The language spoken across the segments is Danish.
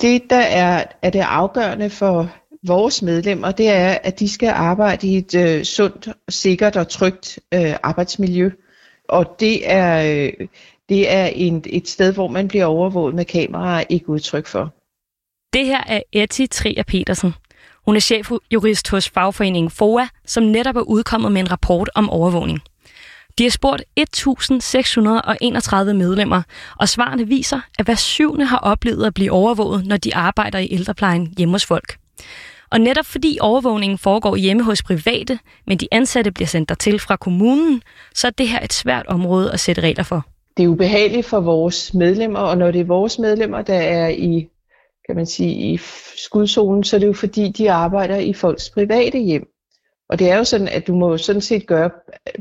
Det, der er, er det afgørende for vores medlemmer, det er, at de skal arbejde i et øh, sundt, sikkert og trygt øh, arbejdsmiljø. Og det er, øh, det er en, et sted, hvor man bliver overvåget med kameraer, ikke udtryk for. Det her er Etty Trier Petersen. Hun er chefjurist hos fagforeningen FOA, som netop er udkommet med en rapport om overvågning. De har spurgt 1.631 medlemmer, og svarene viser, at hver syvende har oplevet at blive overvåget, når de arbejder i ældreplejen hjemme hos folk. Og netop fordi overvågningen foregår hjemme hos private, men de ansatte bliver sendt dertil fra kommunen, så er det her et svært område at sætte regler for. Det er ubehageligt for vores medlemmer, og når det er vores medlemmer, der er i kan man sige, i skudzonen, så er det jo fordi, de arbejder i folks private hjem. Og det er jo sådan, at du må sådan set gøre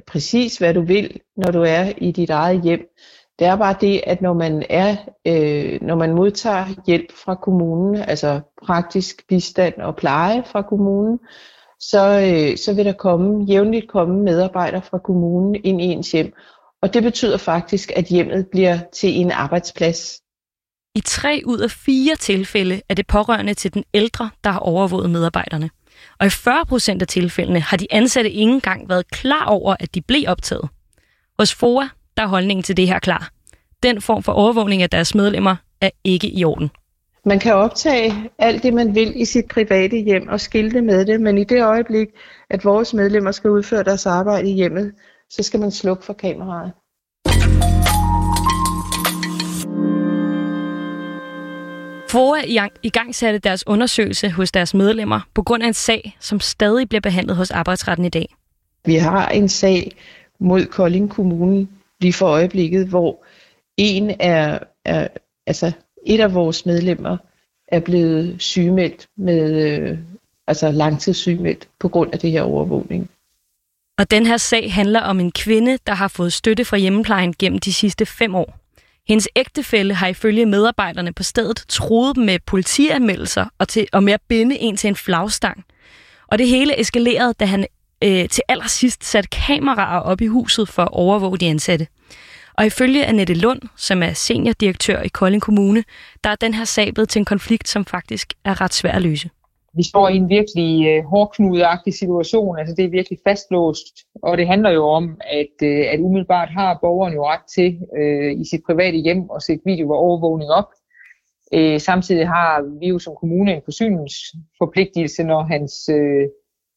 præcis, hvad du vil, når du er i dit eget hjem. Det er bare det, at når man er, øh, når man modtager hjælp fra kommunen, altså praktisk bistand og pleje fra kommunen, så, øh, så vil der komme, jævnligt komme medarbejdere fra kommunen ind i ens hjem. Og det betyder faktisk, at hjemmet bliver til en arbejdsplads. I tre ud af fire tilfælde er det pårørende til den ældre, der har overvåget medarbejderne. Og i 40 procent af tilfældene har de ansatte ikke engang været klar over, at de blev optaget. Hos FOA der er holdningen til det her klar. Den form for overvågning af deres medlemmer er ikke i orden. Man kan optage alt det, man vil i sit private hjem og skilte med det, men i det øjeblik, at vores medlemmer skal udføre deres arbejde i hjemmet, så skal man slukke for kameraet. FOA i gang satte deres undersøgelse hos deres medlemmer på grund af en sag, som stadig bliver behandlet hos arbejdsretten i dag. Vi har en sag mod Kolding Kommune lige for øjeblikket, hvor en er, er altså et af vores medlemmer er blevet sygemeldt med øh, altså langtidssygemeldt på grund af det her overvågning. Og den her sag handler om en kvinde, der har fået støtte fra hjemmeplejen gennem de sidste fem år. Hendes ægtefælle har ifølge medarbejderne på stedet troet dem med politianmeldelser og, til, og med at binde en til en flagstang. Og det hele eskalerede, da han øh, til allersidst satte kameraer op i huset for at overvåge de ansatte. Og ifølge Annette Lund, som er seniordirektør i Kolding Kommune, der er den her sag blevet til en konflikt, som faktisk er ret svær at løse. Vi står i en virkelig øh, hårdknudagtig situation, altså det er virkelig fastlåst, og det handler jo om, at, øh, at umiddelbart har borgeren jo ret til øh, i sit private hjem at sætte video og overvågning op. Øh, samtidig har vi jo som kommune en forsyningsforpligtelse, når hans, øh,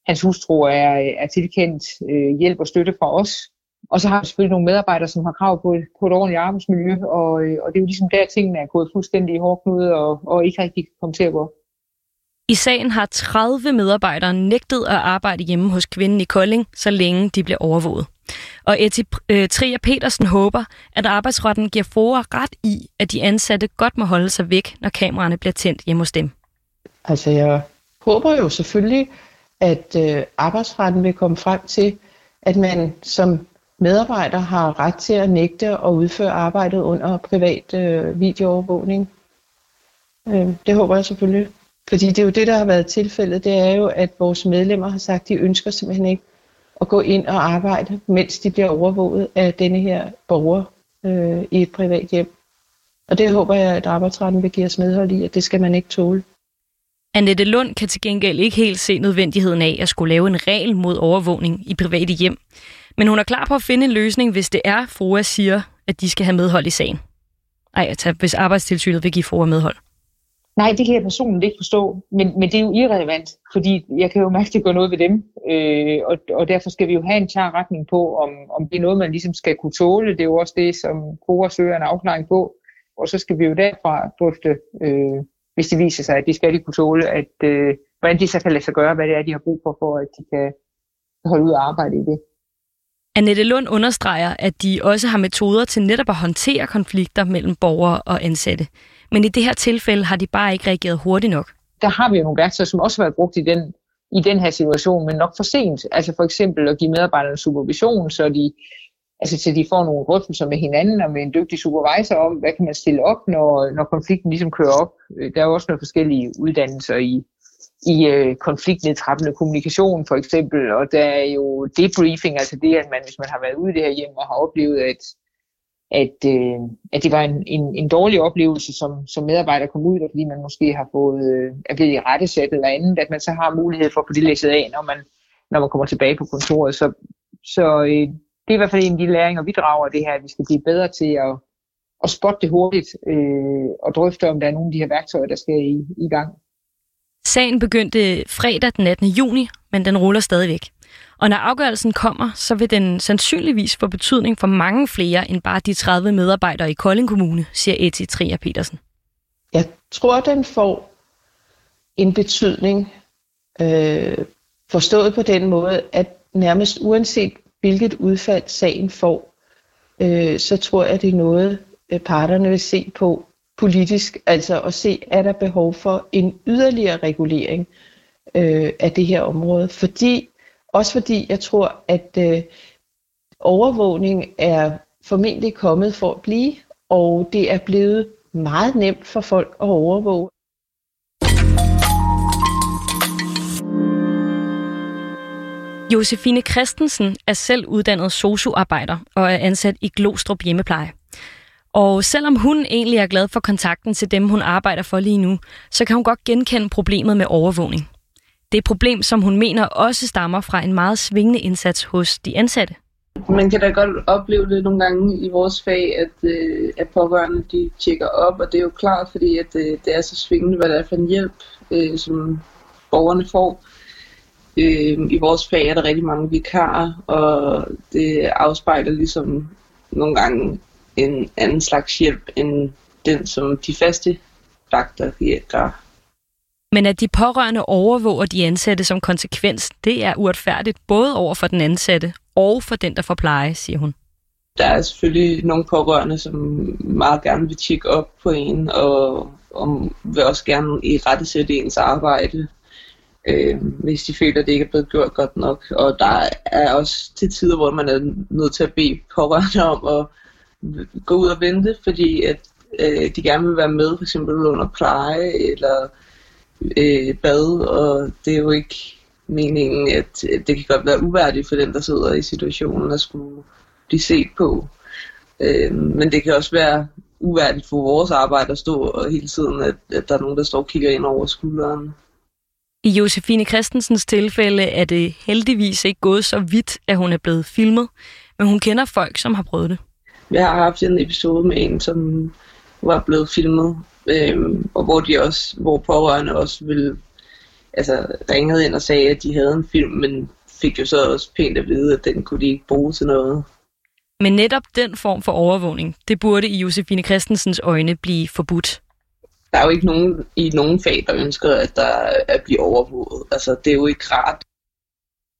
hans hustru er, er tilkendt øh, hjælp og støtte fra os. Og så har vi selvfølgelig nogle medarbejdere, som har krav på et, på et ordentligt arbejdsmiljø, og, øh, og det er jo ligesom der, tingene er gået fuldstændig i hårdknude og, og ikke rigtig kommet til at gå. I sagen har 30 medarbejdere nægtet at arbejde hjemme hos kvinden i Kolding, så længe de blev overvåget. Og Eti øh, Trier Petersen håber, at arbejdsretten giver forår ret i, at de ansatte godt må holde sig væk, når kameraerne bliver tændt hjemme hos dem. Altså jeg håber jo selvfølgelig, at øh, arbejdsretten vil komme frem til, at man som medarbejder har ret til at nægte at udføre arbejdet under privat øh, videoovervågning. Øh, det håber jeg selvfølgelig. Fordi det er jo det, der har været tilfældet, det er jo, at vores medlemmer har sagt, at de ønsker simpelthen ikke at gå ind og arbejde, mens de bliver overvåget af denne her borger øh, i et privat hjem. Og det håber jeg, at arbejdsretten vil give os medhold i, at det skal man ikke tåle. Annette Lund kan til gengæld ikke helt se nødvendigheden af at skulle lave en regel mod overvågning i private hjem. Men hun er klar på at finde en løsning, hvis det er, FOA siger, at de skal have medhold i sagen. Ej, altså, hvis arbejdstilsynet vil give FOA medhold. Nej, det kan jeg personligt ikke forstå, men, men det er jo irrelevant, fordi jeg kan jo mærke, at det går noget ved dem, øh, og, og derfor skal vi jo have en klar retning på, om, om det er noget, man ligesom skal kunne tåle. Det er jo også det, som FOA søger en afklaring på, og så skal vi jo derfra drøfte, øh, hvis det viser sig, at det skal de kunne tåle, at, øh, hvordan de så kan lade sig gøre, hvad det er, de har brug for, for at de kan holde ud og arbejde i det. Annette Lund understreger, at de også har metoder til netop at håndtere konflikter mellem borgere og ansatte. Men i det her tilfælde har de bare ikke reageret hurtigt nok. Der har vi jo nogle værktøjer, som også har været brugt i den, i den her situation, men nok for sent. Altså for eksempel at give medarbejderne supervision, så de, altså så de får nogle drøftelser med hinanden og med en dygtig supervisor om, hvad kan man stille op, når, når konflikten ligesom kører op. Øh, der er jo også nogle forskellige uddannelser i, i øh, konfliktnedtrappende kommunikation for eksempel, og der er jo debriefing, altså det, at man, hvis man har været ude i det her hjem og har oplevet, at, at, øh, at det var en, en, en dårlig oplevelse som, som medarbejder kom ud, fordi man måske har fået, øh, er blevet i rettesat eller andet, at man så har mulighed for at få det læsset af, når man, når man kommer tilbage på kontoret. Så, så øh, det er i hvert fald en af de læringer, vi drager af det her, at vi skal blive bedre til at, at spotte det hurtigt øh, og drøfte, om der er nogle af de her værktøjer, der skal i, i gang. Sagen begyndte fredag den 18. juni, men den ruller stadigvæk. Og når afgørelsen kommer, så vil den sandsynligvis få betydning for mange flere end bare de 30 medarbejdere i Kolding Kommune, siger Eti Trier Petersen. Jeg tror, den får en betydning øh, forstået på den måde, at nærmest uanset hvilket udfald sagen får, øh, så tror jeg, det er noget, øh, parterne vil se på politisk, altså at se, er der behov for en yderligere regulering øh, af det her område. Fordi, også fordi jeg tror, at øh, overvågning er formentlig kommet for at blive, og det er blevet meget nemt for folk at overvåge. Josefine Christensen er selv uddannet socioarbejder og er ansat i Glostrup Hjemmepleje. Og selvom hun egentlig er glad for kontakten til dem, hun arbejder for lige nu, så kan hun godt genkende problemet med overvågning. Det er et problem, som hun mener også stammer fra en meget svingende indsats hos de ansatte. Man kan da godt opleve det nogle gange i vores fag, at, øh, at pårørende de tjekker op, og det er jo klart, fordi at, øh, det er så svingende, hvad det er for en hjælp, øh, som borgerne får. Øh, I vores fag er der rigtig mange vikarer, og det afspejler ligesom nogle gange en anden slags hjælp end den, som de faste vagter gør. Men at de pårørende overvåger de ansatte som konsekvens, det er uretfærdigt både over for den ansatte og for den, der får pleje, siger hun. Der er selvfølgelig nogle pårørende, som meget gerne vil tjekke op på en, og, og vil også gerne i rette sætte ens arbejde, øh, hvis de føler, at det ikke er blevet gjort godt nok. Og der er også til tider, hvor man er nødt til at bede pårørende om at gå ud og vente, fordi at øh, de gerne vil være med, for eksempel under pleje eller øh, bad, og det er jo ikke meningen, at det kan godt være uværdigt for den, der sidder i situationen at skulle blive set på. Øh, men det kan også være uværdigt for vores arbejde at stå og hele tiden, at, at der er nogen, der står og kigger ind over skulderen. I Josefine Christensens tilfælde er det heldigvis ikke gået så vidt, at hun er blevet filmet, men hun kender folk, som har prøvet det. Jeg har haft en episode med en, som var blevet filmet, øhm, og hvor de også, hvor pårørende også ville, altså ringede ind og sagde, at de havde en film, men fik jo så også pænt at vide, at den kunne de ikke bruge til noget. Men netop den form for overvågning, det burde i Josefine Christensens øjne blive forbudt. Der er jo ikke nogen i nogen fag, der ønsker, at der er blive overvåget. Altså, det er jo ikke rart.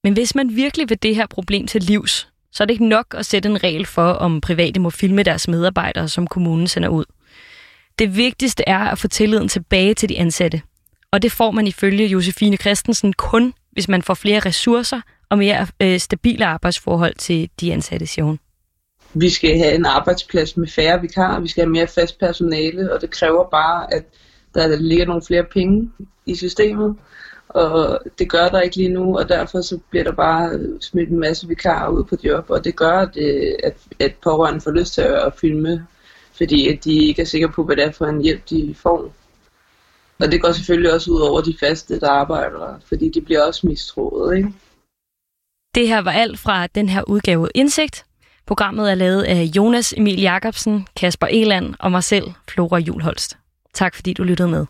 Men hvis man virkelig vil det her problem til livs, så er det ikke nok at sætte en regel for, om private må filme deres medarbejdere, som kommunen sender ud. Det vigtigste er at få tilliden tilbage til de ansatte. Og det får man ifølge Josefine Christensen kun, hvis man får flere ressourcer og mere øh, stabile arbejdsforhold til de ansatte, siger hun. Vi skal have en arbejdsplads med færre vikarer, vi skal have mere fast personale, og det kræver bare, at der ligger nogle flere penge i systemet og det gør der ikke lige nu, og derfor så bliver der bare smidt en masse vikarer ud på job, og det gør, at, at, at pårørende får lyst til at filme, fordi at de ikke er sikre på, hvad det er for en hjælp, de får. Og det går selvfølgelig også ud over de faste, der arbejder, fordi de bliver også mistroet, ikke? Det her var alt fra den her udgave Indsigt. Programmet er lavet af Jonas Emil Jakobsen, Kasper Eland og mig selv, Flora Julholst. Tak fordi du lyttede med.